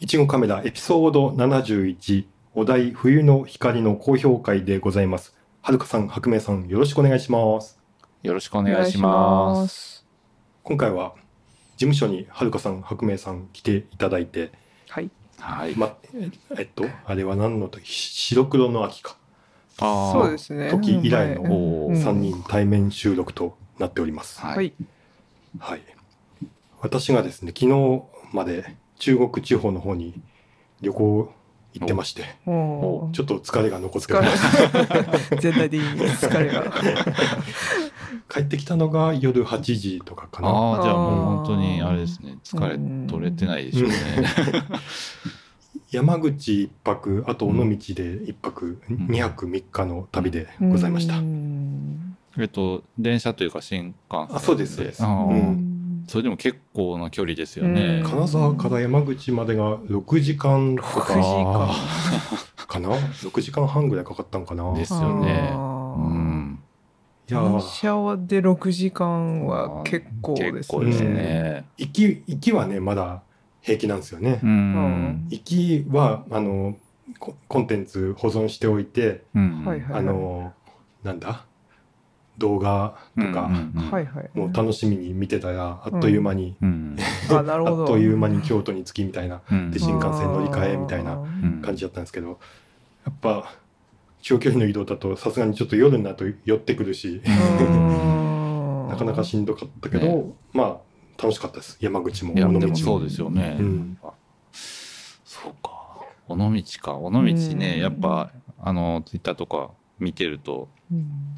いちごカメラエピソード71お題冬の光の高評会でございます。はるかさん、白明さん、よろしくお願いします。よろしくお願いします。す。今回は事務所にはるかさん、白明さん来ていただいて、はい。はい。ま、えっと、あれは何の時？し白黒の秋か。あーそうですね。時以来のうんおーうん3人対面収録となっております。はいはい。はい。私がですね、昨日まで中国地方の方に旅行行ってまして、ちょっと疲れが残ってます。れ 全体的に疲れが。帰ってきたのが夜8時とかかな。ああ、じゃあもう本当にあれですね。疲れ取れてないでしょうね。山口一泊、あと尾道で一泊、ん2泊3日の旅でございました。うんえっと、電車というか新幹線あそうですそうですあーうんそれでも結構な距離ですよね。うん金沢から山口までが6時間と6か時間。かな ?6 時間半ぐらいかかったんかなですよね。いや電ー車で6時間は結構ですね。すね。行き、行きはね、まだ平気なんですよねう。ん。行きは、あの、ココンテンツ保存しておいて、あの、なんだ？動画とか。もう楽しみに見てたら、あっという間に、うん あ、っという間に京都に着きみたいなうんで新幹線乗り換えみたいなうん感じだったんですけど、やっぱ、長距離の移動だとさすがにちょっと夜になると寄ってくるし、うん なかなかしんどかったけど、ねまあ、楽しかったです。山口も尾道も。でもそうですよね。うんそうか。尾道か。尾道ね、うんやっぱ、あの、ツイッターとか見てると、うん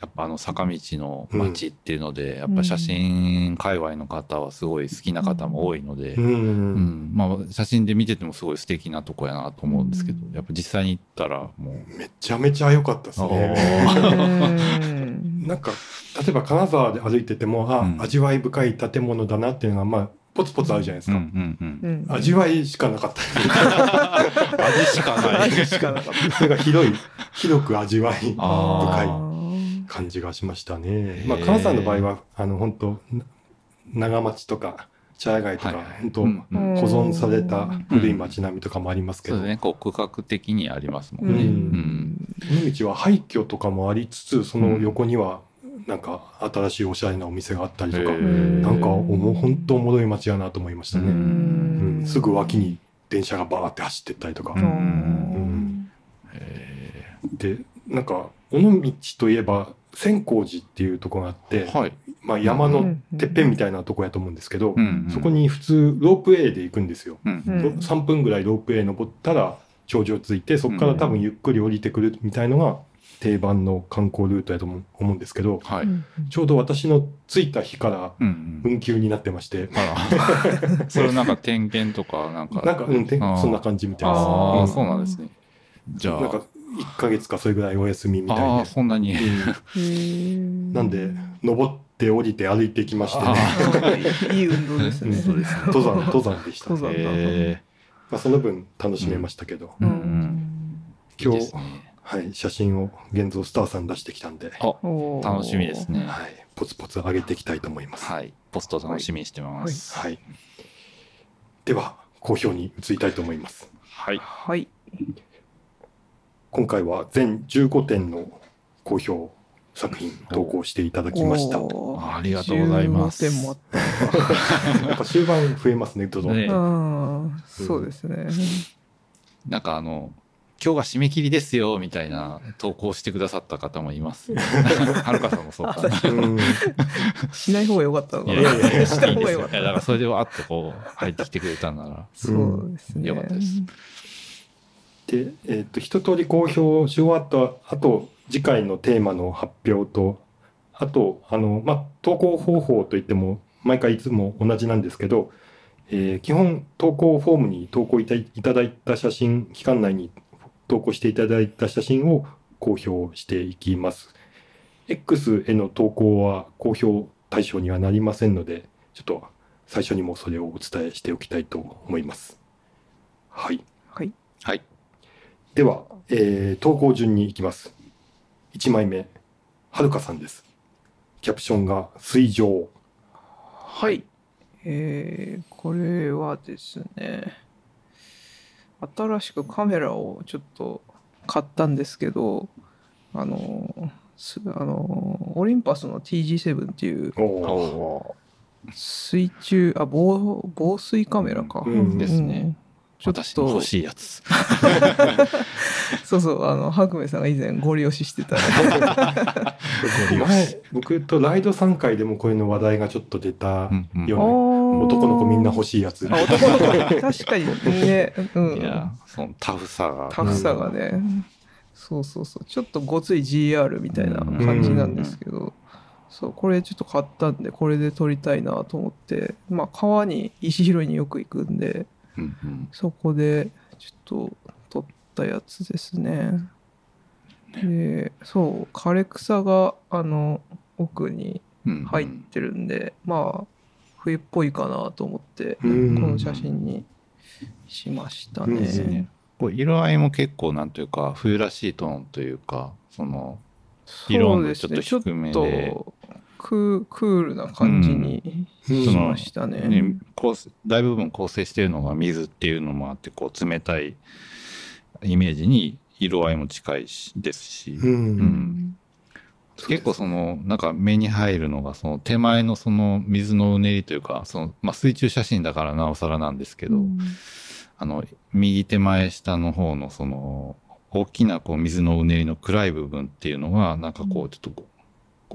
やっぱあの坂道の街っていうので、やっぱ写真界隈の方はすごい好きな方も多いので、うんうんまあ写真で見ててもすごい素敵なとこやなと思うんですけど、うんやっぱ実際に行ったらもう、めちゃめちゃ良かったですね。うんなんか、例えば金沢で歩いてても、あ、うん味わい深い建物だなっていうのが、まあ、ポツポツあるじゃないですうんうか。んうん。うん味わいしかなかった。味しかない。味しかなかった。それが広い、広く味わいあ深い感じがしましたね。まあ、金沢の場合は、あの、本当長町とか、茶屋街とか、はい本当、うんうん。保存された古い街並みとかもありますけど、そうですね、こう区画的にありますもうんね。うん。うん。尾道は廃墟とかもありつつ、その横には、なんか新しいおしゃれなお店があったりとか、へー。なんかおも本当おもろい街やなと思いましたね。ううん。んすぐ脇に電車がバーって走ってったりとか。うん。うん。へで、なんか、尾道といえば、千光寺っていうところがあって、ーはい。まあ山のてっぺんみたいなとこやと思うんですけど、うんそこに普通ロープウェイで行くんですよ。うんうん3分ぐらいロープウェイ登ったら頂上ついて、そこから多分ゆっくり降りてくるみたいのが定番の観光ルートやと思う思うんですけど、ちょうど私の着いた日からうんうん。運休になってまして、あら。それなんか点検とか、なんか。なんか、うん、そんな感じみたいです。ああ、うんそうなんですね。じゃあ、なんか、1ヶ月かそれぐらいお休みみたああ、いで。そんなに。うんなんで、登って降りて歩いてきましてね、いい運動ですね。そうですね登山、登山でした、登山へまあ、その分楽しめましたけど、うんうん今日ねはい、写真を現像スターさん出してきたんで、楽しみですね。はい、ポツポツ上げていきたいと思います。はい。ポスト楽しみにしてます。はい。では、好評に移りたいと思います。はい。はい。今回は全15点の好評作品投稿していただきました。ありがとうございます15点もあったやっぱ終盤増えますね、どんどん。ねうんそうですね。なんかあの、今日が締め切りですよ、みたいな投稿してくださった方もいます。はるかさんもそうかしない方が良かったのかいやいやいや、な。ししたたいいですよ。方が良かった。いやだからそれでわーっとこう、入ってきてくれたんなら。そうですね。よかったですで、えっ、と、一通り公表し終わった後、次回のテーマの発表と、あと、あの、ま、投稿方法といっても、毎回いつも同じなんですけど、えー基本投稿フォームに投稿いたいただいた写真、期間内に投稿していただいた写真を公表していきます。X への投稿は公表対象にはなりませんので、ちょっと最初にもそれをお伝えしておきたいと思います。はい。はい。はい。では、えー投稿順に行きます。1枚目、はるかさんです。キャプションが水上。はい。えー、これはですね、新しくカメラをちょっと買ったんですけどあのすあのオリンパスの TG7 っていう水中あ防防水カメラか、うんですねちょっと。欲しいやつ。そうそうあの白明さんが以前ご利用ししてた。前僕とライド3回でもこういうの話題がちょっと出たうんうん。よね、男の子みんな欲しいやつ。あ男の子。確かにね、うん、いや、そのタフさが。タフさがね、そうそうそう。ちょっとごつい GR みたいな感じなんですけど、そうこれちょっと買ったんでこれで撮りたいなと思って。まあ川に石拾いによく行くんでうんうん。そこでちょっと撮ったやつですね。でそう枯れ草があの奥にうん入ってるんで、まあ冬っぽいかなと思ってこうんの写真にしましたね。うんですねこう色合いも結構なんというか冬らしいトーンというかその色のちょっと低めでそうですねちょっとククールな感じにうん。しましたね。ね構成大部分構成しているのが水っていうのもあってこう冷たいイメージに色合いも近いしですし、うん。うん。結構そのなんか目に入るのがその手前のその水のうねりというかその、まあ、水中写真だからなおさらなんですけど、うん。あの右手前下の方のその大きなこう水のうねりの暗い部分っていうのがなんかこうちょっと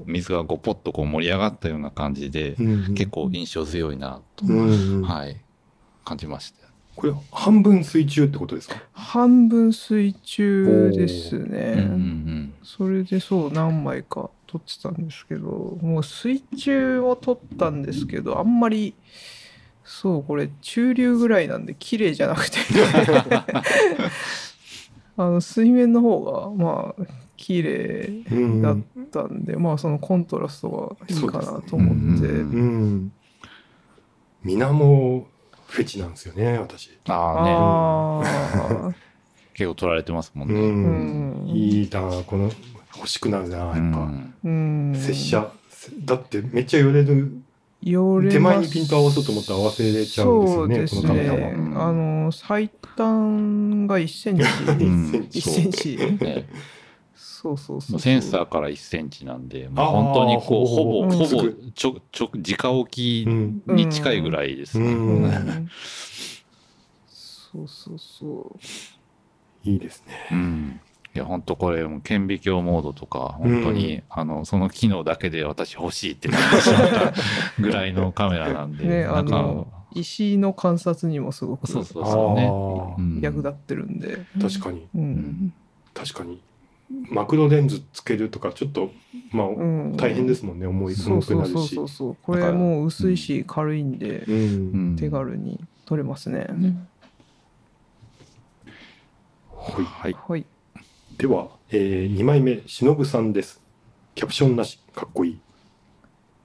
水がごぽっとこう盛り上がったような感じで、うん結構印象強いなと、うんはい。感じました。これ半分水中ってことですか？半分水中ですうんうんね。それでそう何枚か撮ってたんですけどもう水中を撮ったんですけどあんまりそうこれ中流ぐらいなんで綺麗じゃなくて あの水面の方がまあ綺麗うん。だったんで、まあそのコントラストがいいかなと思って、そうですね。うん。うん水面フェチなんですよね私。ああね結構取られてますもんうね。うん。ん。いいなこの欲しくなるなやっぱ、うん。うん拙者。だってめっちゃ寄れる手前にピント合わそうと思ったら合わせれちゃうんですよねそうこのカメラは、ですね。あの最短が1センチ。うん。1センチ。ねそう。そうそうセンサーから1センチなんで、まあ、本当にこうほぼほぼ。ちょちょ直置きうんに近いぐらいですね。そうそうそういいですねうんいや本当これ顕微鏡モードとか本当に、あのその機能だけで私欲しいってなってしまったぐらいのカメラなんで、ねなんかあの石の観察にもすごくそうそうそうね。役立ってるんで、確かに。うん。確かに。マクロレンズつけるとかちょっとまあ、うん。大変ですもんね重いそう重くなるし。そうそうそうそう。これもう薄いし軽いんでうん。うん手軽に撮れますね、はい。はい。はいでは、え2枚目しのぶさんです。キャプションなしかっこいい。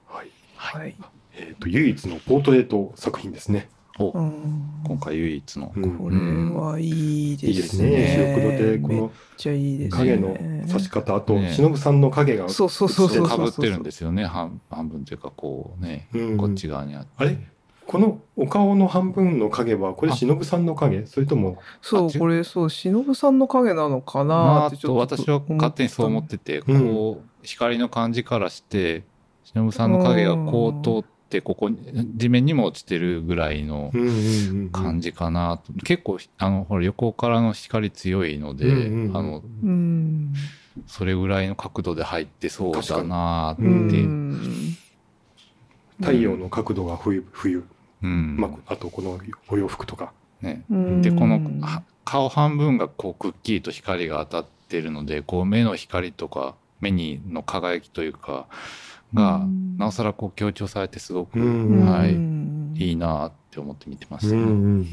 はい。はい、えっ、と唯一のポートレート作品ですね、おうん。今回唯一の、うん。これはいいいいでですすね。ね白黒でこめっのちゃいいですね。影の差し方あとね。しのぶさんの影がそうそうそうそうかぶってるんですよね。半半分というかこうね、うん。こっち側にあって。あれ？このお顔の半分の影はこれあ。しのぶさんの影？それともそうこれそう忍さんの影なのかな？ってちょっとと私は勝手にそう思ってて、うん。こう光の感じからして忍さんの影がこう通ってここに地面にも落ちてるぐらいのうんうんうんうん。感じかなと、結構あのほら横からの光強いので、うんうんうん。あのうん。それぐらいの角度で入ってそうだなって、太陽の角度が冬冬、うん。まあ、あとこのお洋服とか。ね、うん。でこのは顔半分がこうくっきりと光が当たってるのでこう目の光とか目にの輝きというかが、うん。なおさらこう強調されてすごく、うん。はい。うん。いいなって思って見てましたね。うんうんうん。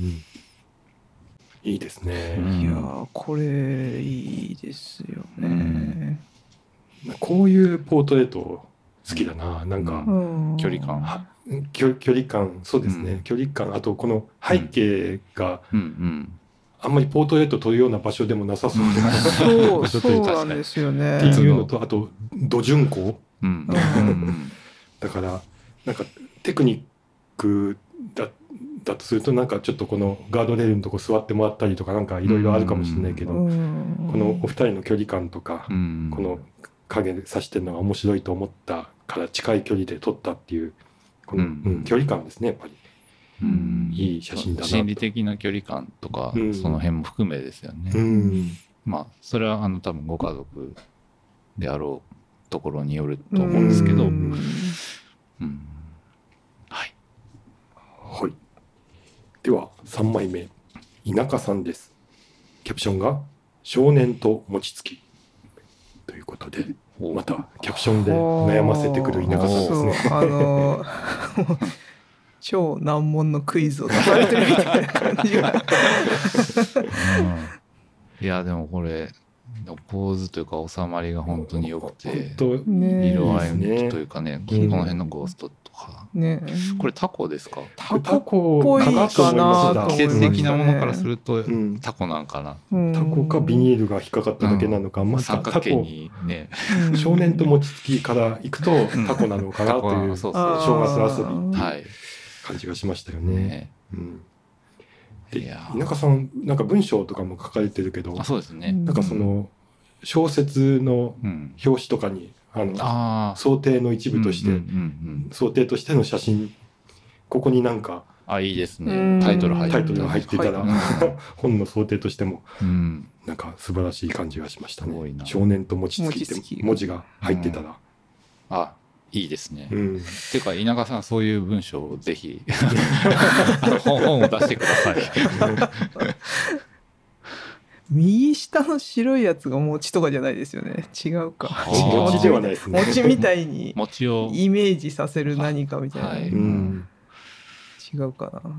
いいですね、うん。いやーこれいいですよね、こういうポートレート好きだななんか、うん。距離感。は距距離感そうですね、うん。距離感あとこの背景がうん。うん。あんまりポートレート撮るような場所でもなさそうな、そう そうなんですよね。っていうのとあと土順光だからなんかテクニックだだとするとなんかちょっとこのガードレールのとこ座ってもらったりとかなんかいろいろあるかもしれないけど、うん。このお二人の距離感とか、うん。この影で指してるのが面白いと思ったから近い距離で撮ったっていうこの、距離感ですねやっぱり。うん。いい写真だなと。心理的な距離感とか、うん。その辺も含めですよね。うん。まあ、それはあの多分ご家族であろうところによると思うんですけど、ううん。んはい。はい。では3枚目。田舎さんです。キャプションが「少年と餅つき」ということでまたキャプションで悩ませてくる田舎さんですそうね。あの 超難問のクイズを出されてるみたいな感じが。うん。いや、でもこれ、構図というか収まりが本当に良くて色合いというかね、うん。この辺のゴーストとか。ね。これタコですか？タタココかな。季節的なものからするとうん。タコなんかな。うん。タコかビニールが引っかかっただけなのか、まさ三角形かタコ。にね、うん。少年と餅つきから行くとタコなのかなというそうそう正月遊びはい。感じがしましたよね。ね。うん、田舎さんなんか文章とかも書かれてるけどあそうですね。なんかその小説のうん。表紙とかにあのああ。想定の一部として、うんうんうんうん。想定としての写真ここになんかあ、いいですうね。ん。タイトル入ってタイトルが入っていたら、はい。本の想定としてもうん。なんか素晴らしい感じがしましたね。少年と餅つきって文字が入ってたら、あ、いいですね。うん。っていうか、稲川さん、そういう文章をぜひ、あの本本を出してください。右下の白いやつが餅とかじゃないですよね。違うか。餅ではないですね。餅みたいに餅を、イメージさせる何かみたいな、はい。うん。違うかな。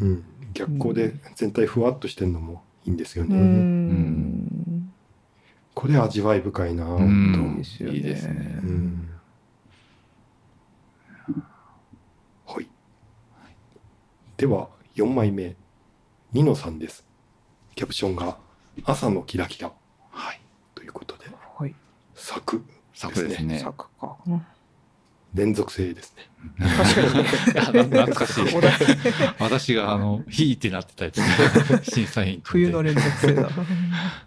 うん、逆光で全体ふわっとしてるのもいいんですよね、うん。これ味わい深いな。う本当ん。いいですよね。いいですねう。ん。はい。では、4枚目。ニノさんです。キャプションが、朝のキラキラはい。ということで、はい咲く。作ですね。作かうん連続性ですね。懐かしい。私が、あの、ヒーってなってたやつ、審査員。冬の連続性だ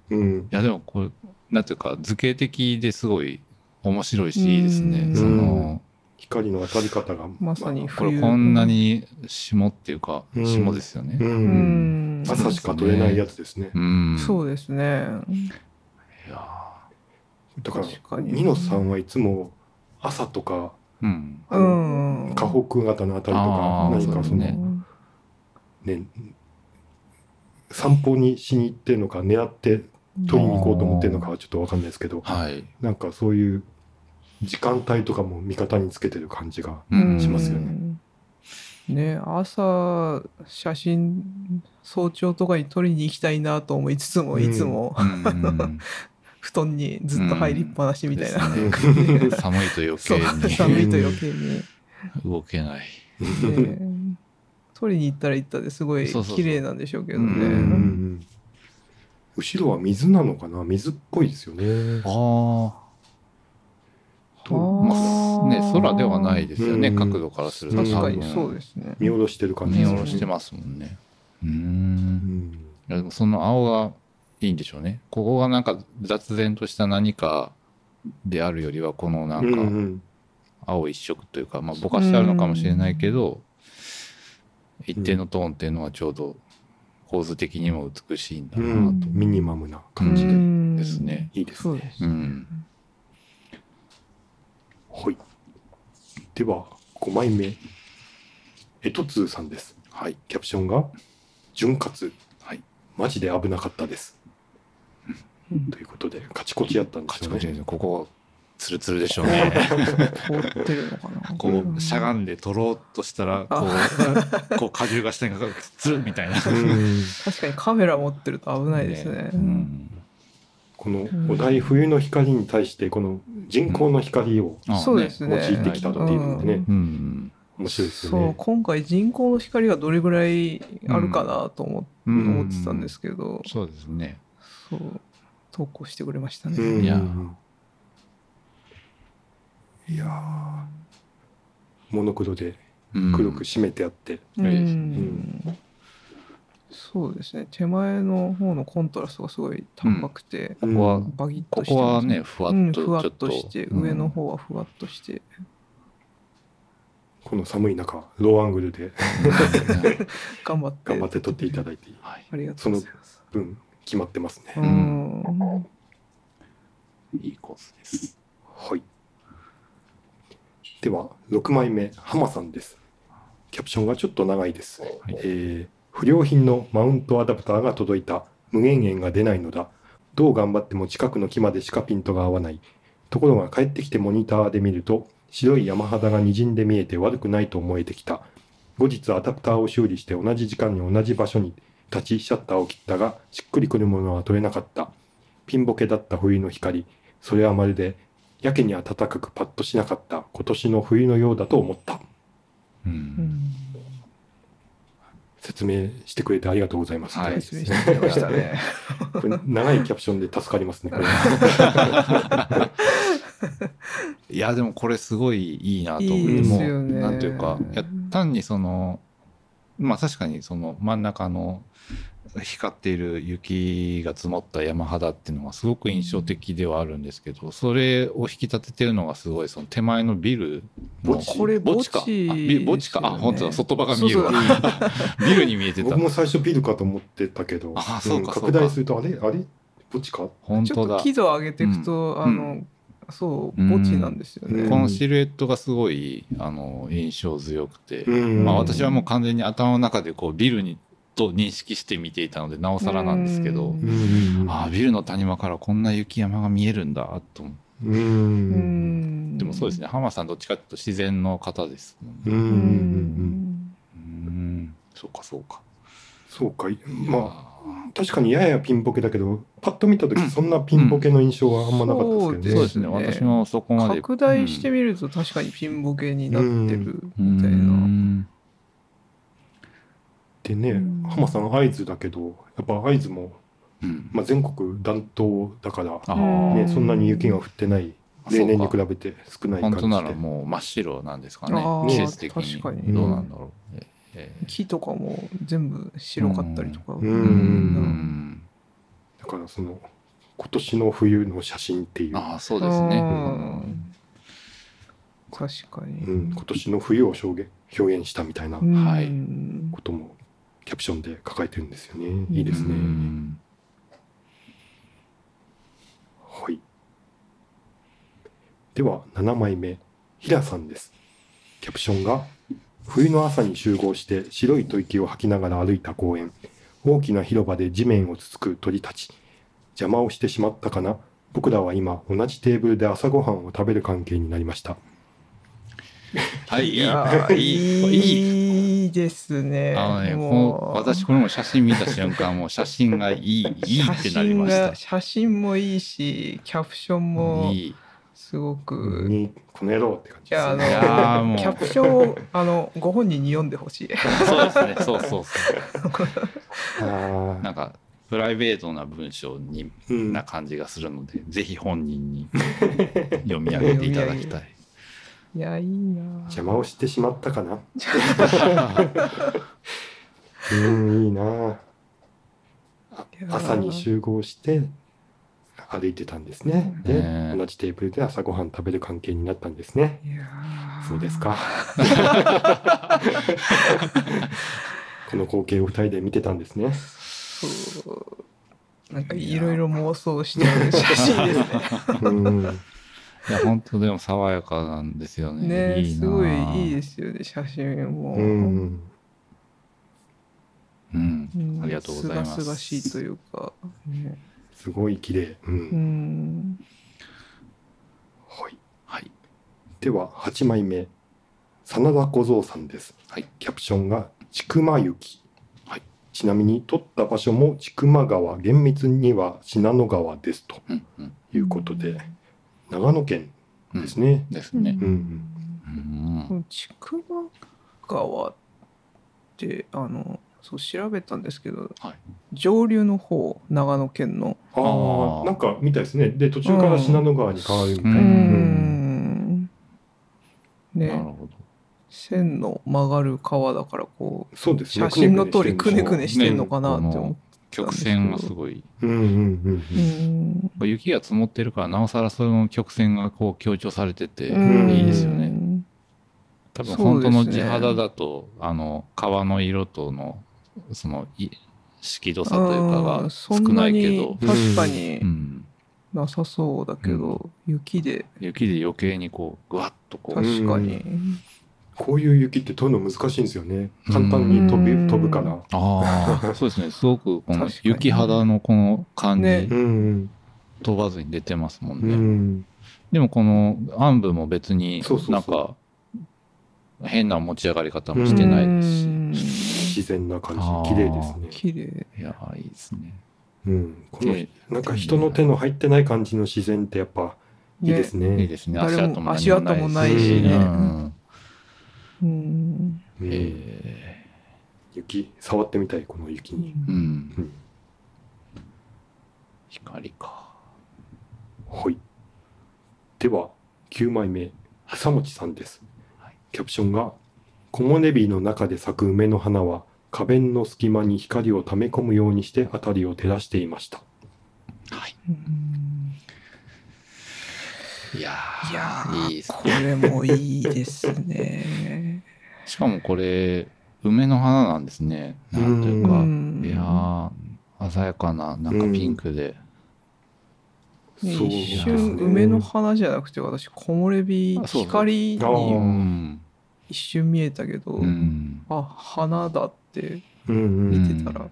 うん。いや、でも、これ、なんていうか、図形的ですごい面白いし、いいですね。うんその、光の当たり方が。まさにこれ冬こんなに霜っていうか、うん霜ですよね。う。うんん朝しか撮れないやつですね。うん。そうですねいやだから確か、にニノさんはいつも朝とか、ーうん。河北型のあたりとか何かそのねね散歩にしに行ってるのか狙って取りに行こうと思ってるのかはちょっとわかんないですけどはい。なんかそういう時間帯とかも味方につけてる感じがうん。しますよね。ね。ね朝写真早朝とかに撮りに行きたいなと思いつつも、うんいつも。うん。布団にずっと入りっぱなしみたいな、ね 寒いと余計に。寒いと余計に、動けない。ね、撮りに行ったら行ったですごい綺麗なんでしょうけどね。後ろは水なのかな？水っぽいですよね。あとまあね、空ではないですよね、うん角度からすると。確かにそうですね。見下ろしてる感じね。下ろしてますもんね。うんんいやでもその青がいいんでしょうね。ここがなんか雑然とした何かであるよりは、このなうんかん青一色というか、まあぼかしてあるのかもしれないけど、一定のトーンっていうのはちょうど構図的にも美しいんだうなと。んミニマムな感じでうんですねいいですね。そうです。うん。はい。では5枚目エトツーさんです。はい。キャプションが「潤滑はい。マジで危なかったです」うんということでカチコチやったんでカすよね。チコチですね。ここ、ツルツルでしょうね。凍ってるのかな。こう、しゃがんで取ろうとしたら、こう、こう荷重が下にかかる、ツルみたいな。うん確かにカメラ持ってると危ないですね。うん。このお題冬の光に対してこの人工の光をうですね。用いてきたっていうのでね。うん。面白いですよそうね。今回人工の光がどれぐらいあるかなと思,、ってたんですけど、そうですね。そう。投稿してくれましたね。うん。いや。いやー。モノクロでうん。黒く締めてあって、ういい。ですんそうですね。手前の方のコントラストがすごい高くて、うん。ここはバギッことしてますこはねふわっとうんふわっととして、うん上の方はふわっとして。この寒い中ローアングルで。頑張って。頑張って撮っていただいて。はい。ありがとうございます分決まってますね。うん。いいコースです。はい。では、6枚目、浜さんです。キャプションがちょっと長いです。い。えー不良品のマウントアダプターが届いた。無限円が出ないのだ。どう頑張っても近くの木までしかピントが合わない。ところが帰ってきてモニターで見ると、白い山肌が滲んで見えて悪くないと思えてきた。後日アダプターを修理して同じ時間に同じ場所に立ちシャッターを切ったが、しっくりくるものは取れなかった。ピンボケだった冬の光。それはまるでやけに暖かくパッとしなかった今年の冬のようだと思った。ううんん説明してくれてありがとうございます。はい説明してくれましたね 長いキャプションで助かりますね。いやでもこれすごいいいなと思ってもうなんていうかいや単にそのまあ確かにその真ん中の光っている雪が積もった山肌っていうのがすごく印象的ではあるんですけどそれを引き立ててるのがすごいその手前のビルの墓地？これ墓地か？墓地か。あ本当だ。外場が見えるわ。そう ビルに見えてた。僕も最初ビルかと思ってたけど、あそうかそうか。拡大するとあれ？あれ？墓地か？本当だ。ちょっと輝度を上げていくと、うん。あのそう墓地なんですよね、うん。このシルエットがすごいあの印象強くて、うん。まあ、私はもう完全に頭の中でこうビルにと認識して見ていたのでなおさらなんですけど、うん。ああビルの谷間からこんな雪山が見えるんだと思って。ううん。んでもそうですね浜さんどっちかっていうと自然の方ですもんね。うん。うん。うん。うん。うんそうかそうか。そうか。まあ確かにややピンボケだけどパッと見た時そんなピンボケの印象はあんまなかったですけどね。そうですねね私もそこまで。拡大してみると確かにピンボケになってるうんみたいな、うんでねうん。浜さん会津だけどやっぱ会津も、うん。まあ、全国暖冬だから、ね、そんなに雪が降ってない例年に比べて少ない感じで。本当ならもう真っ白なんですかね季節的に。確かに。どうなんだろう、ええ木とかも全部白かったりとか、うん。ううん。んだからその今年の冬の写真っていう、ああそうですね、うん。確かに、うん、今年の冬を表現表現したみたいなこともキャプションで書かれてるんですよね。いいですうね。んはい。では7枚目、ひらさんです。キャプションが冬の朝に集合して白い吐息を吐きながら歩いた公園。大きな広場で地面をつつく鳥たち。邪魔をしてしまったかな？僕らは今同じテーブルで朝ごはんを食べる関係になりました。はいいいやーいいいいいいですね。あのね、もう。この私これも写真見た瞬間もう写真がいいいいってなりました。写真が写真もいいしキャプションもいい。すごく、いにこの野郎って感じですね。やあのいやーもう。キャプションをあのご本人に読んでほしい。そうですね。そうそうそうなんかプライベートな文章にうん。な感じがするので、ぜひ本人に読み上げていただきたいいやいいな。邪魔をしてしまったかな。うんいいな。朝に集合して歩いてたんですね。で、ねえ。同じテーブルで朝ごはん食べる関係になったんですね。そうですか。この光景を二人で見てたんですね。そう。なんかいろいろ妄想してる写真ですね。うんいや本当でも爽やかなんですよね。ねいいなすごいいいですよね写真も、うん。うん。うん。ありがとうございます。すがすがしいというか、ね、すごい綺麗。うん、うん。はい。はい。では8枚目。真田小僧さんです。はい。キャプションが「千曲雪」はい。ちなみに撮った場所も千曲川厳密には信濃川ですとうんうん。いうことで、長野県うんですね、ですね。うんうん。この千曲川ってあのそう調べたんですけど、はい。上流の方長野県の。ああなんかみたいですね。で途中から信濃川に変わるみたいな、ううん。うん。んね。なるほど。線の曲がる川だからこうそうですね。写真の通りくねくねししてんのかなって思って曲線がすごい。うんうんうんうん。雪が積もってるから、なおさらその曲線がこう強調されてて、うん。いいですよね。多分本当の地肌だと、あの、川の色との、その、い色度差というかうがん少ないけど、確かうにん。なさそうだけど、雪で。雪で余計にこう、ぐわっとこう、確かに、こういう雪って取るの難しいんですよね。簡単に飛びうん飛ぶから。ああ、そうですね。すごくこの雪肌のこの感じ、ねうん飛ばずに出てますもんうね。ん。でもこの暗部も別になんか変な持ち上がり方もしてないですし。うん自然な感じ。綺麗ですね。綺麗いやーいいですね。うん。こので、なんか人の手の入ってない感じの自然ってやっぱいいですね。いいですね。誰も足跡も足跡もないしねうんえ雪、触ってみたい、この雪に。ーうん。うん。光か。はい。では、9枚目、草持さんですはい。キャプションが、木漏れ日の中で咲く梅の花は、花弁の隙間に光を溜め込むようにして辺りを照らしていました。はい。うんいやーいやーいいですこれもいいですね。しかもこれ、梅の花なんですね。なんというか、うんいやー鮮やかな、なんかピンクで。一瞬梅の花じゃなくて私木漏れ日光にん。一瞬見えたけど、うん。あ花だってうんうん。見てたら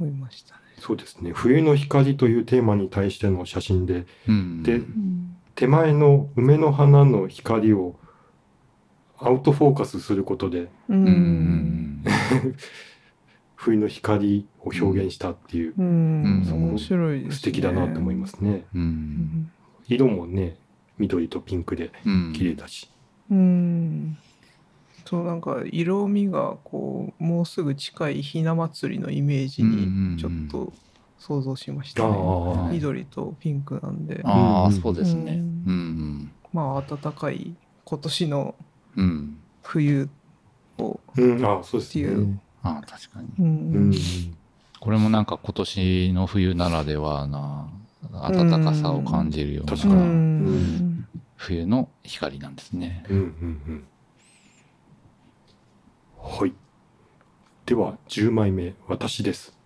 思いましたね。そうですね。冬の光というテーマに対しての写真で、うん。でうん手前の梅の花の光をアウトフォーカスすることで、ううんん。冬の光を表現したっていう、うんうん面白いですね。素敵だなと思いますね。う。うんん。色もね、緑とピンクでうん。綺麗だし。うん。そうなんか色味がこうもうすぐ近いひな祭りのイメージうんうんうんにちょっと想像しましたあね。あ、緑とピンクなんで、ああ、うんそうですね。ううん。まあ暖かい今年のうん。冬を、うん、あそうですっていねう。ああ、確かに。うんうん。これもなんか今年の冬ならではな暖かさを感じるようなん冬の光なんですね。うんうんうん。はい。では、10枚目、私です。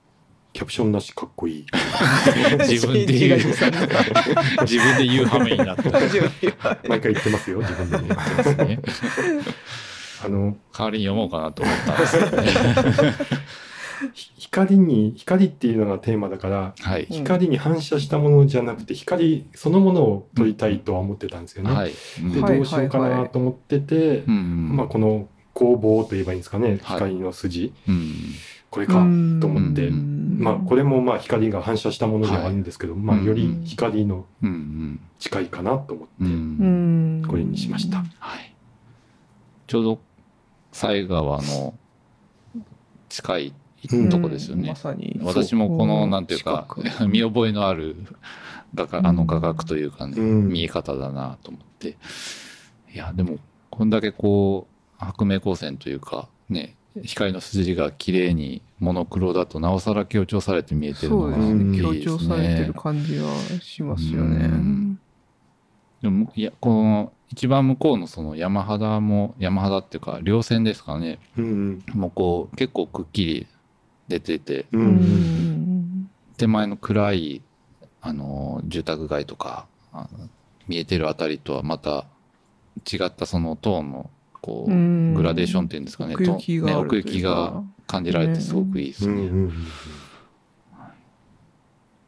キャプションなしかっこいい。自分で言う 自分で言う羽目になった毎回言ってますよ、自分でね。すね。あの、代わりに読もうかなと思ったんですけどね。ひ光に、光っていうのがテーマだから、はい。光に反射したものじゃなくて、光そのものを撮りたいとは思ってたんですよね。はい。うんで、はいどうしようかなと思ってて、うんまあ、この工房と言えばいいんですかね、はい光の筋、うんこれかと思って、うん。まあ、これもまあ光が反射したものではあるんですけど、まあ、より光のうん。近いかなと思って、うん。ううんんこれにしました。はい。ちょうど犀川の近いとこですよね。ま。さに。私もこの、なんていうか見覚えのある画家、あの画角というかね、うん。見え方だなと思って。いや、でも、こんだけこう、白明光線というか、ね、光の筋が綺麗にモノクロだとなおさら強調されて見えてるのがそうですね。です調されてねる。感じはしますようねん。でも、いや、この、一番向こうのその山肌も、山肌っていうか、稜線ですかね。うんもうこう、結構くっきり出てて、うんううん。ん手前の暗い、あの、住宅街とか、あの見えてるあたりとはまた違ったそのトーンの、こう、うん。グラデーションっていうんですかね、奥行きがあとね、る奥行きが感じられてすごくいいですね。うんうん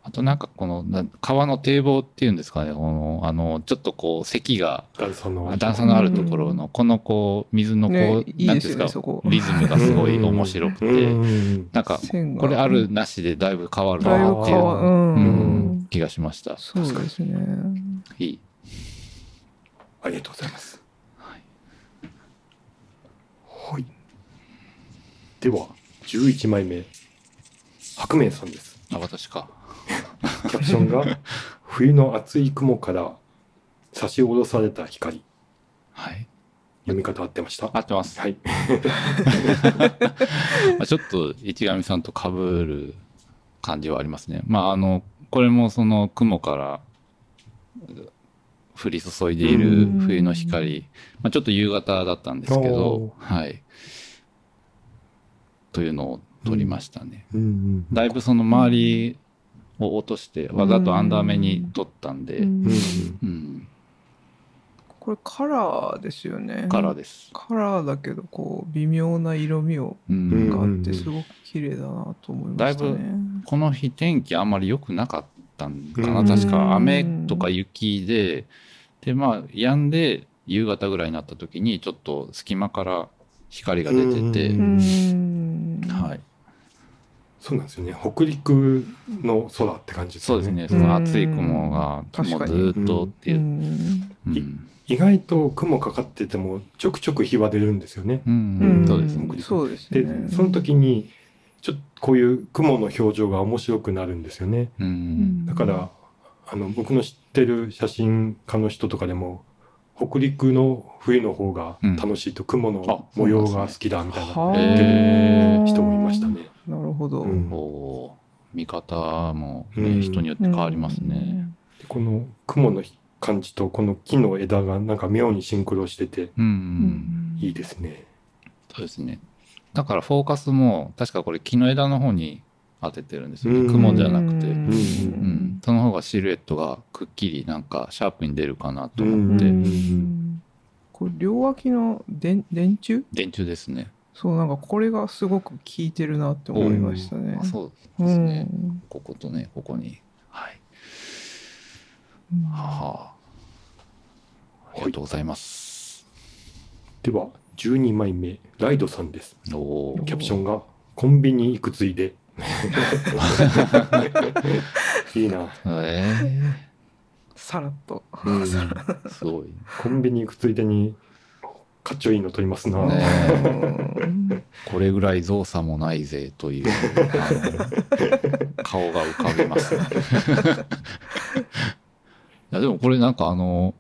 あとなんかこの、な川の堤防っていうんですかね、この、あの、ちょっとこう、堰が、段差の。あるところの、このこう、水のこう、なんですよねていうんですか、リズムがすごい面白くうんて、うん。なんか、これあるなしでだいぶ変わるなっていう、気がしました。そうですね。いい。ありがとうございます。はい。では、11枚目、白明さんです。あ、私か。キャプションが、冬の厚い雲から差し下ろされた光。はい。読み方合ってました？合ってます。はい。まあちょっと市上さんと被る感じはありますね。まああの、これもその雲から降り注いでいる冬の光、まあちょっと夕方だったんですけどお、はい。というのを撮りましたね。うんうんだいぶその周りを落として、わざとアンダー目に撮ったんで、うんうんうん、これカラーですよね。カラーです。カラーだけどこう微妙な色味をうんがあってすごく綺麗だなと思いましたね。だいこの日天気あんまり良くなかったんかな、うん確か雨とか雪ででまあ止んで夕方ぐらいになった時にちょっと隙間から光が出てて、はい、そうなんですよね。北陸の空って感じですよね。そうですね。その厚い雲がもうず確かにーっとっていう。う、ん。うん。意外と雲かかっててもちょくちょく日は出るんですよね。そうですね。北陸。そうですでね。、その時にちょっとこういう雲の表情が面白くなるんですよね。だから、あの僕の知ってる写真家の人とかでも北陸の冬の方が楽しいと、雲の模様が好きだみたいなはあ言ってる人もいましたね。なるほど。うんこう見方も、ねうん人によって変わりますね。でこの雲の感じとこの木の枝がなんか妙にシンクロしててうん、うん。いいですね。そうですね。だからフォーカスも確かこれ木の枝の方に当ててるんですよね。うん雲じゃなくて。ううんん、その方がシルエットがくっきりなんかシャープに出るかなと思って、うんこれ両脇の電電柱？電柱ですね。そうなんかこれがすごく効いてるなって思いましたねあ。そううですね。んこことね、ここに。はい。うんはあ。ありがとうございます。では12枚目ライドさんです。おーキャプションがコンビニ行くついで。いいな。えさらっと。うんー、すごい。コンビニ行くついでにかっちょいいの撮りますな。ねうんこれぐらい造作もないぜというあの顔が浮かびます、ね。いやでもこれなんかあの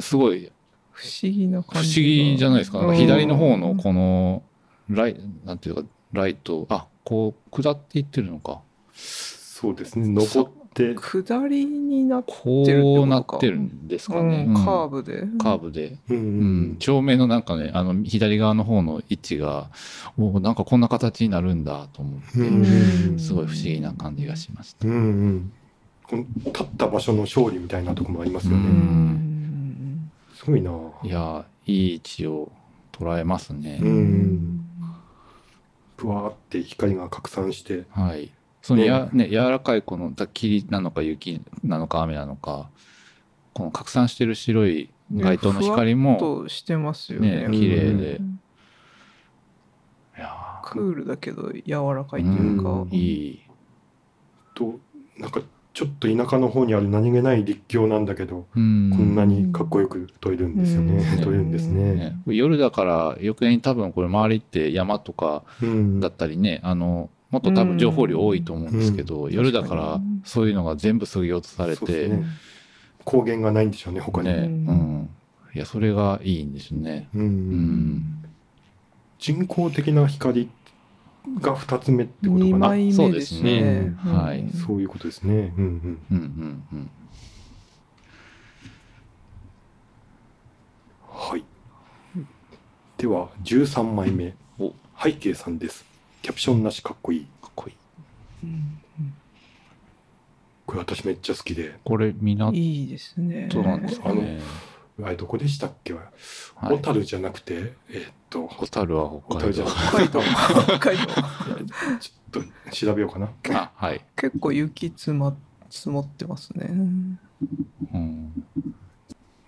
すごい不思議な不感じが。思議じゃないですか。なんか左の方のうんこのライなんていうかライトあこう下っていってるのかそうですね。登って、下りになってこうなってるんですかね。うんうんカーブで。カーブで、うんうん、照明のなんかねあの左側の方の位置がおなんかこんな形になるんだと思って、うんすごい不思議な感じがしました。うんうん。この立った場所の勝利みたいなとこもありますよううね。んすごいな。いやいい位置を捉えますね。うんふわーって光が拡散して。はい。そのや、ね、柔らかいこのだ霧なのか雪なのか雨なのか、この拡散してる白い街灯の光ふも、わっとしてますよね。ね綺麗でうんいやクールだけど柔らかいというか。ういい。と、なんかちょっと田舎の方にある何気ない立教なんだけど、うんこんなにかっこよく撮れるんですよね。うん撮れるんですね。ね夜だから余計に多分これ周りって山とかうんだったりね、あの、もっと多分情報量多いと思うんですけど、夜だからそういうのが全部削ぎ落とされて、そうですね光源がないんでしょうね、他に。ね、ううんん。いや、それがいいんですね。うんうん。人工的な光が2つ目ってこと2かな？ね。そうですねはいうんそういうことですね。うんうん。うんうんうん。はい。では、13枚目。お背景さんです。キャプションなしかっこいい。かっこいい。うんこれ私めっちゃ好きで。これ、港いいですね。なんですかね。あれどこでしたっけ？はい小樽じゃなくて、えーっと、ホタルは北海道小樽じゃな。北海道。北海道。ちょっと調べようかな。あ、はい。結構雪積ま積もってますね。うん。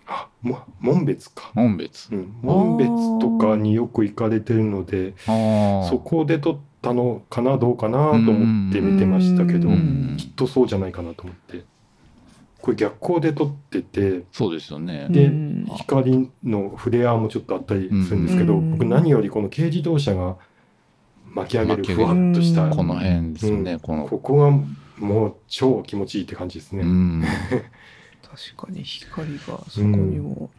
あ、も門別か。門別。うん、門別とかによく行かれてるので、ああ。そこで撮ったのかな、どうかなと思って見てましたけどう、んきっとそうじゃないかなと思って。これ逆光で撮ってて、そうですよね。でうん光のフレアもちょっとあったりするんですけど、うん僕何よりこの軽自動車が巻き上げるふわっとした、うんこの辺ですよね、うんこの。ここがもう超気持ちいいって感じですね。うん。確かに光がそこにも。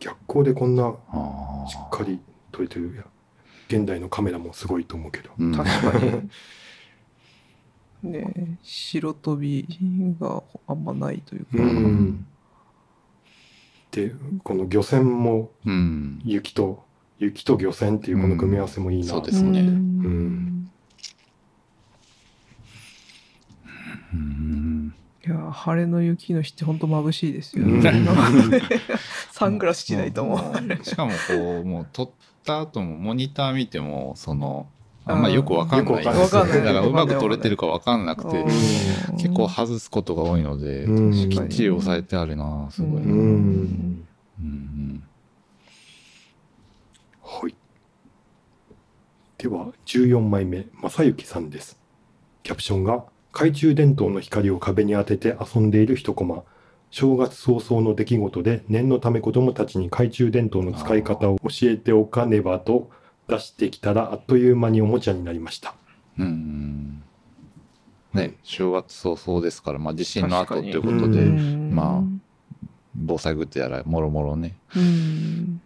逆光でこんなあしっかり撮れてる現代のカメラもすごいと思うけど。り確かに。ね白飛びがあんまないというか。うん。でこの漁船もうん。雪と雪と漁船っていうこの組み合わせもいいな、そうですね。うん。うん。いや晴れの雪の日って本当眩しいですようん。ね。サングラスしないともう。しかもこうもう撮った後もモニター見てもそのあんまよくわかんない。よくわかんない。だからうまく撮れてるかわかんなくてうん。結構外すことが多いので、うん。きっちり押さえてあるなすごい、ううん。んうん。はい。では14枚目正幸さんです。キャプションが懐中電灯の光を壁に当てて遊んでいる一コマ正月早々の出来事で念のため子供たちに懐中電灯の使い方を教えておかねばと出してきたらあっという間におもちゃになりました。うんうん。ね正月早々ですから、まあ、地震の後ということで、まあ防災グッズやらもろもろね。うん。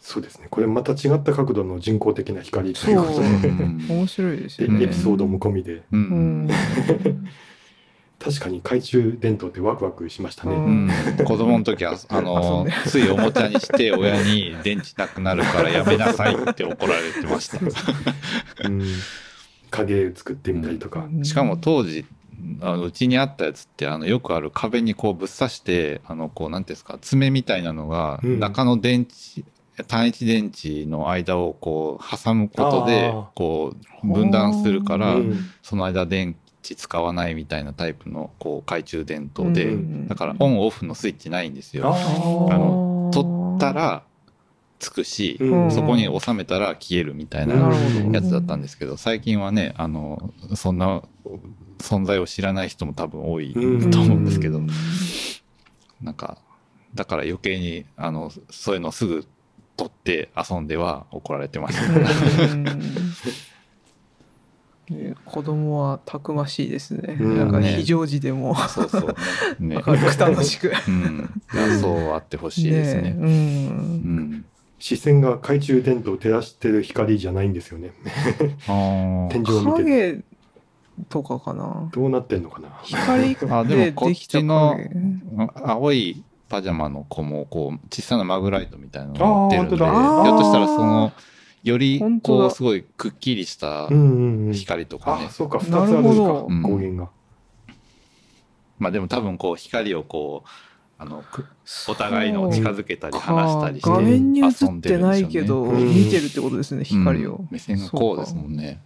そうですね。これまた違った角度の人工的な光とそいううことで。うん面白いですでよね。エピソードも込みで。ううん。ん確かに懐中電灯ってワクワクしましたね、うん。うん子供の時は あので。ついおもちゃにして親に電池なくなるからやめなさいって怒られてました。うん。影絵作ってみたりとか、しかも当時あのうちにあったやつってあのよくある壁にこうぶっ刺してあのこうなんていうんですか爪みたいなのがうん。中の電池、単一電池の間をこう挟むことでこう分断するから、うん。その間電池使わないみたいなタイプのこう懐中電灯で、うんだからオンオフのスイッチないんですよ。ああのー取ったらつくし、うん。そこに収めたら消えるみたいなやつだったんですけど、最近はね、あの、そんな存在を知らない人も多分多いうん。と思うんですけど、うんなんか、だから余計に、あの、そういうのすぐ取って遊んでは怒られてました。うんね子供はたくましいですね。うんなんかね非常時でもそうそうね。ね明るく楽しく。うん。そうあってほしいですね。ねうんうん。視線が懐中電灯を照らしてる光じゃないんですよねあ天井を見て影とかかな。どうなってんのかな光あででもこっできたちの青いパジャマの子もこう小さなマグライトみたいなのを持ってるんでひょっとしたらそのよりこうすごいくっきりしたうんうんうん。光とかね。あそうか2つあなるんですか光源が、まあでも多分こう光をこうあのくお互いの近づけたり離したりして画面に映ってないけど、見てるってことですね、光を。うん。目線がこうですもんね。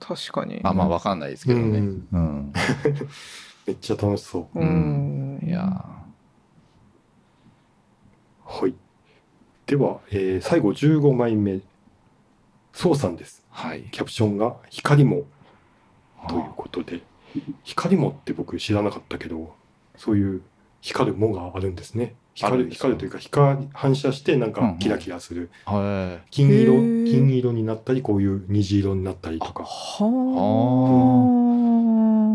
確かに。まあまあわかんないですけどね。うん。うん。めっちゃ楽しそう。うん。いやはい。では、えー最後15枚目そうさんです。ーはい。キャプションが「光も」ということで。光もって僕知らなかったけどそういう光るもがあるんですね。光る光るというか光反射してなんうんうん。かキラキラする、は金色へー。金色になったりこういう虹色になったりとか。は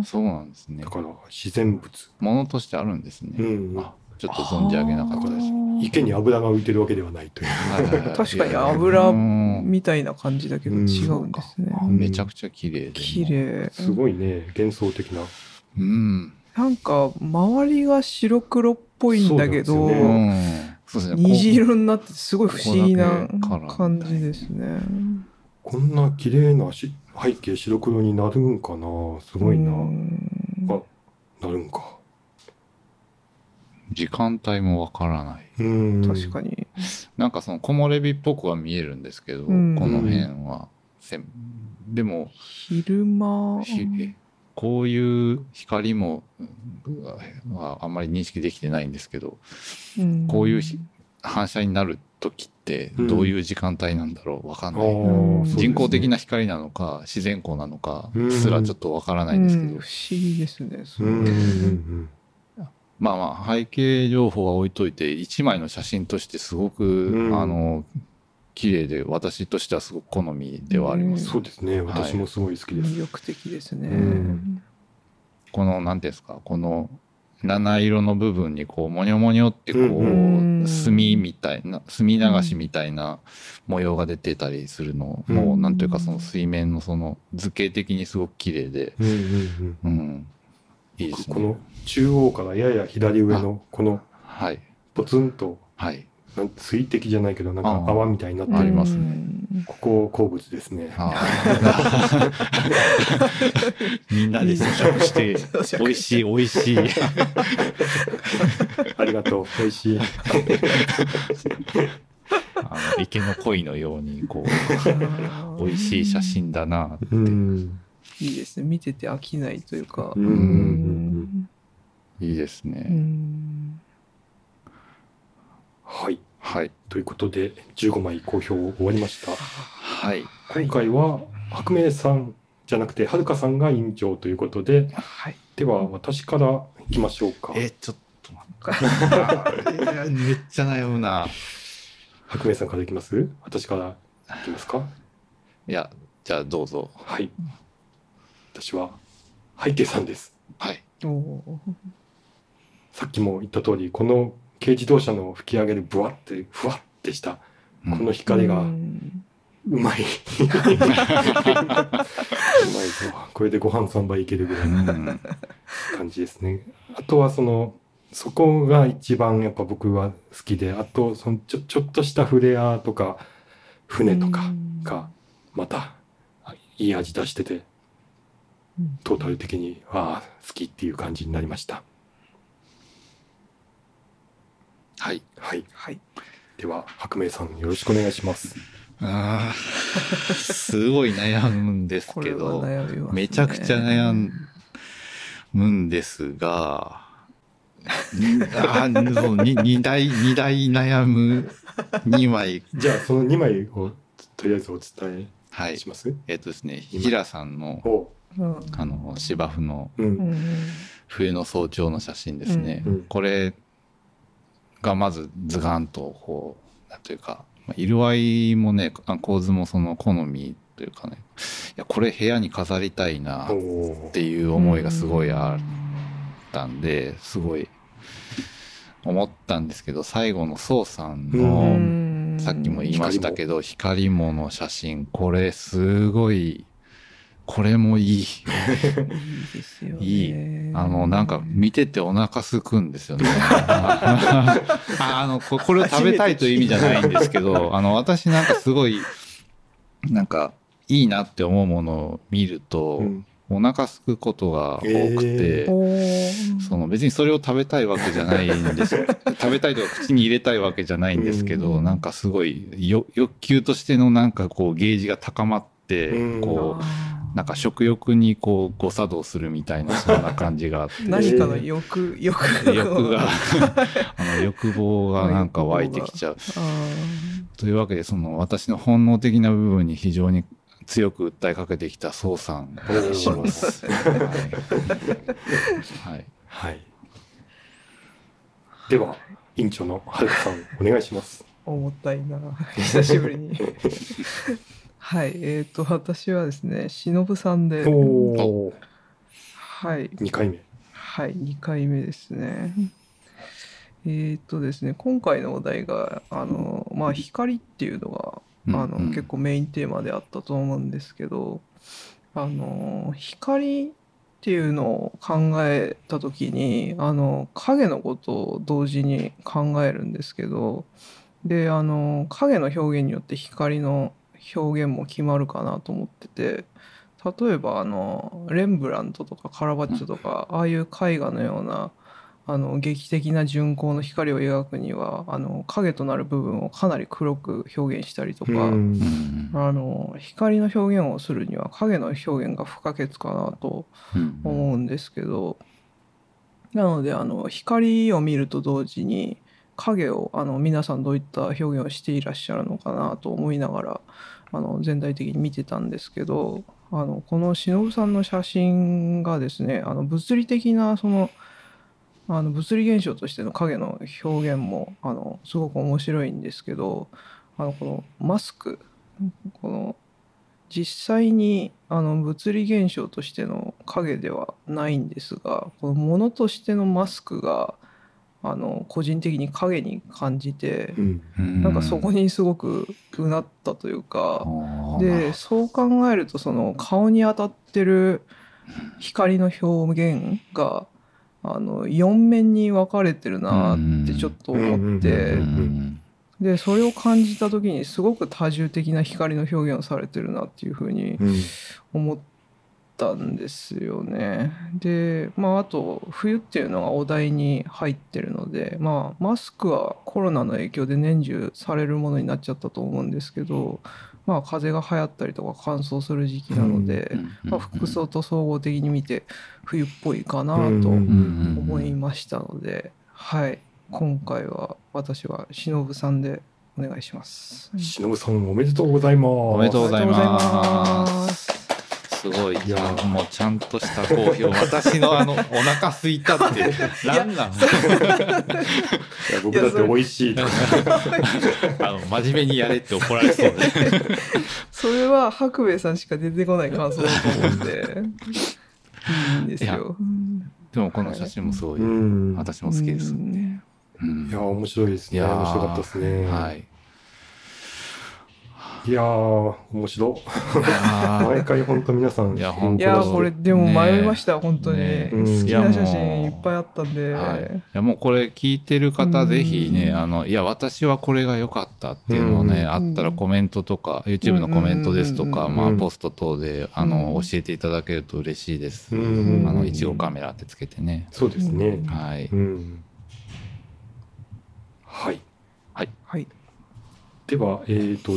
あ。そうなんですね。だから自然物、ものとしてあるんですね。うん、あちょっと存じ上げなかったです池に油が浮いてるわけではないという。確かに油うん。みたいな感じだけどうん。違うんですね。うんめちゃくちゃ綺麗で。綺麗。すごいね幻想的な。うん。なんか周りが白黒っぽいんだけど、ね。虹色になっててすごい不思議な感じですね。こんな綺麗なし背景白黒になるんかな。すごいな、うん。あなるんか時間帯もわからない。うん。確かに。なんかその木漏れ日っぽくは見えるんですけど、うん。この辺は。でも昼間。こういう光もあんまり認識できてないんですけどうん。こういうひ反射になる時ってどういう時間帯なんだろうわかんあない、うん人工的な光なのか自然光なのかうん。すらちょっとわからないんですけど、うん。不思議ですね。それ。うんうんうんまあまあ背景情報は置いといて一枚の写真としてすごく、うん。あの綺麗で私としてはすごく好みではあります、そうですね。私もすごい好きです、魅力的ですね。うん。この何ていうんですかこの七色の部分にこうモニョモニョってこうんう墨みたいな墨流しみたいな模様が出てたりするのうん。もうなんというかその水面のその図形的にすごく綺麗で。うんうん。うんいいですね。この中央からやや左上のこのはい。ポツンとはい。なん水滴じゃないけどなんか泡みたいになってる。ありますね。うん。ここ好物ですね。みんなで試食して美味しい美味しい。ありがとう。美味しい。あの池の鯉のようにこう美味しい写真だなって。うんいいですね。見てて飽きないというか。うん。いいですうねん。はい。はい。ということで15枚好評終わりました。はい。今回は白明さんじゃなくてはるかさんが委員長ということではい。では私からいきましょうか。えちょっと待って。い やめっちゃ悩むな。白明さんからいきます？私からいきますか？いやじゃあどうぞ。はい私は背景さんです。はい。おおさっきも言った通りこの軽自動車の吹き上げるブワってふわってしたこの光がうまい。うまいぞ。これでご飯3杯いけるぐらいのうん。感じですね。あとはその、そこが一番やっぱ僕は好きで、あとそのちょちょっとしたフレアとか船とかがまたいい味出してて、トータル的にああ好きっていう感じになりました。はいはい。はいでは白明さんよろしくお願いします。あー すごい悩むんですこれはけどねめちゃくちゃ悩むんですがん あーそうに二大二大悩む2枚じゃあその2枚をとりあえずお伝はいえします？えっとですね平さんのあの芝生の冬の早朝の写真ですね、うん。うん。これがまずズガンとこうなんというかまあ色合いもねあ構図もその好みというかね。いやこれ部屋に飾りたいなっおていう思いがすごいあったんですごい思ったんですけど最後の宋さんうのん。さっきも言いましたけど光もの写真これすごいこれもいい。いいですよね。いい。あの、なんか見ててお腹すくんですよね。あ あのこ、これを食べたいという意味じゃないんですけど、あの、私なんかすごい、なんか、いいなって思うものを見ると、うん。お腹すくことが多くて、えおー。その別にそれを食べたいわけじゃないんです。食べたいとか口に入れたいわけじゃないんですけど、うん。なんかすごいよ欲求としてのなんかこうゲージが高まって、うん。こう、なんか食欲にこう誤作動するみたいなそんな感じがあって。何かの欲欲欲が。あの欲望がなんか湧いてきちゃう。あというわけでその私の本能的な部分に非常に強く訴えかけてきた宋さんにします。はい。はい。はい。では、委員長のはるかさん、お願いします。ー重たいな。久しぶりにはいえっ、と私はですね忍さんではい2回目。はい、2回目ですね。えーっとですね、今回のお題が、あの、まあ、光っていうのが、あの、うんうん結構メインテーマであったと思うんですけど、あの、光っていうのを考えた時に、あの、影のことを同時に考えるんですけど、で、あの、影の表現によって光の表現も決まるかなと思ってて、例えばあのレンブラントとかカラバッチョとかああいう絵画のようなあの劇的な巡光の光を描くにはあの影となる部分をかなり黒く表現したりとか、あの光の表現をするには影の表現が不可欠かなとうん。思うんですけど、なのであの光を見ると同時に影をあの皆さんどういった表現をしていらっしゃるのかなと思いながらあの全体的に見てたんですけどあのこの忍さんの写真がですねあの物理的なそのあの物理現象としての影の表現もあのすごく面白いんですけどあのこのマスクこの実際にあの物理現象としての影ではないんですがこのものとしてのマスクがあの個人的に影に感じてうん。なんかそこにすごくうなったというかでそう考えるとその顔に当たってる光の表現があの4面に分かれてるなってちょっと思ってうん。でそれを感じた時にすごく多重的な光の表現をされてるなっていうふうにうん。思ったんですよね。でまああと冬っていうのがお題に入ってるのでまあマスクはコロナの影響で年中されるものになっちゃったと思うんですけどまあ風邪が流行ったりとか乾燥する時期なので、まあ、服装と総合的に見て冬っぽいかなとうん思いましたので、はい今回は私は忍さんでお願いします。しのぶさんおめでとうございます。おめでとうございますす。すごい。いいやや、もうちゃんとした好評。私のあの、お腹空いたって、なんなんいや僕だって美味しいとか。あの、真面目にやれって怒られそうで。それは白兵衛さんしか出てこない感想だと思うんでいいんですよ。でもこの写真もすごい、うん。私も好きです。うんうんいや面白いですね。いやー面白かったですね。はい。いやー面白い。いや毎回本当皆さん。いや本当いやーこれでも迷いました、本当に、ね。うん好きな写真いっぱいあったんで、ーはい、いやもうこれ聞いてる方ぜひね、うんあのいや私はこれが良かったっていうのをね、うん。あったらコメントとか YouTube のコメントですとか、うん。まあ、うん。ポスト等であの、うん。教えていただけると嬉しいです、うん。あのいちごカメラってつけてね、そうですね。はい、うん。はい。はい。では、えっ、と、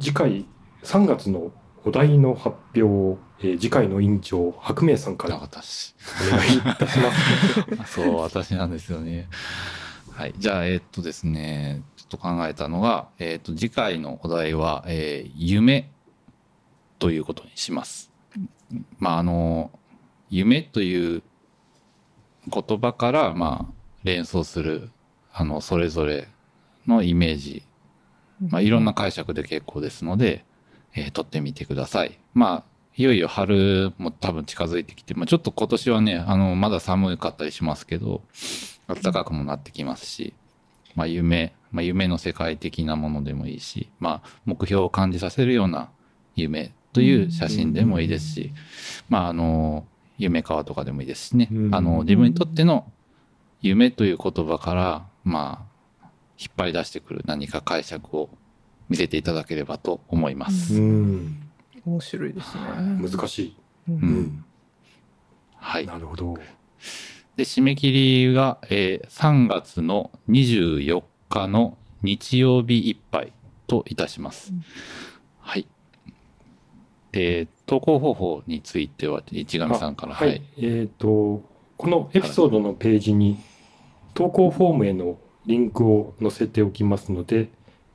次回3月のお題の発表を、えー次回の委員長、白明さんから私。お願いいたします。そう私なんですよね。はい。じゃあえーっとですねちょっと考えたのが、えーっと次回のお題は、えー夢ということにします。まああの夢という言葉からまあ連想するあのそれぞれのイメージまあ、いろんな解釈で結構ですので、えー撮ってみてください。まあ、いよいよ春も多分近づいてきて、まあ、ちょっと今年はね、あの、まだ寒かったりしますけど、暖かくもなってきますし、まあ、夢、まあ、夢の世界的なものでもいいし、まあ、目標を感じさせるような夢という写真でもいいですし、まあ、あの、夢川とかでもいいですしね、うん。あの、自分にとっての夢という言葉から、まあ、引っ張り出してくる何か解釈を見せていただければと思います。うん。面白いですね難しい。ううんん。はい。なるほど。で、締め切りが、えー3月の24日の日曜日いっぱいといたします。うんはい。で、投稿方法については、市上さんから。はい。えっ、と、このエピソードのページに投稿フォームへのリンクを載せておきますので、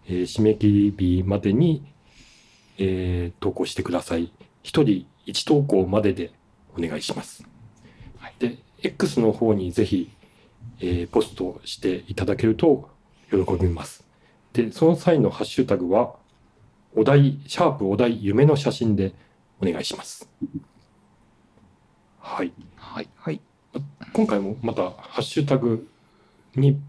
えー締め切り日までに、えー投稿してください。一人一投稿まででお願いします。はいで、X の方にぜひ、えーポストしていただけると喜びます。で、その際のハッシュタグは、お題、シャープお題夢の写真でお願いします。はい。はい。はい今回もまたハッシュタグに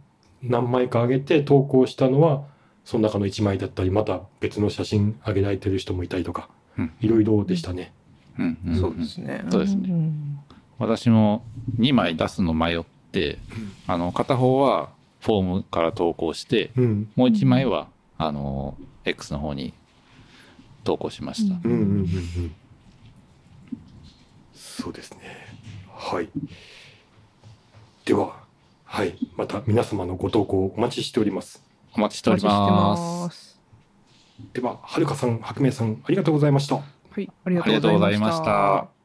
何枚か上げて投稿したのはその中の1枚だったりまた別の写真上げられてる人もいたりとかうんいろいろでしたね。うんうんうんそうですねそうですねん私も2枚出すの迷って、あの、片方はフォームから投稿して、うん。もう1枚は、あの、X の方に投稿しました。うんうんうんうんうん。そうですね。はい。では、はい。また皆様のご投稿お待ちしております。お待ちしておりま。ますすでは、はるかさん、白明さん、ありがとうございました。はいありがとうございました。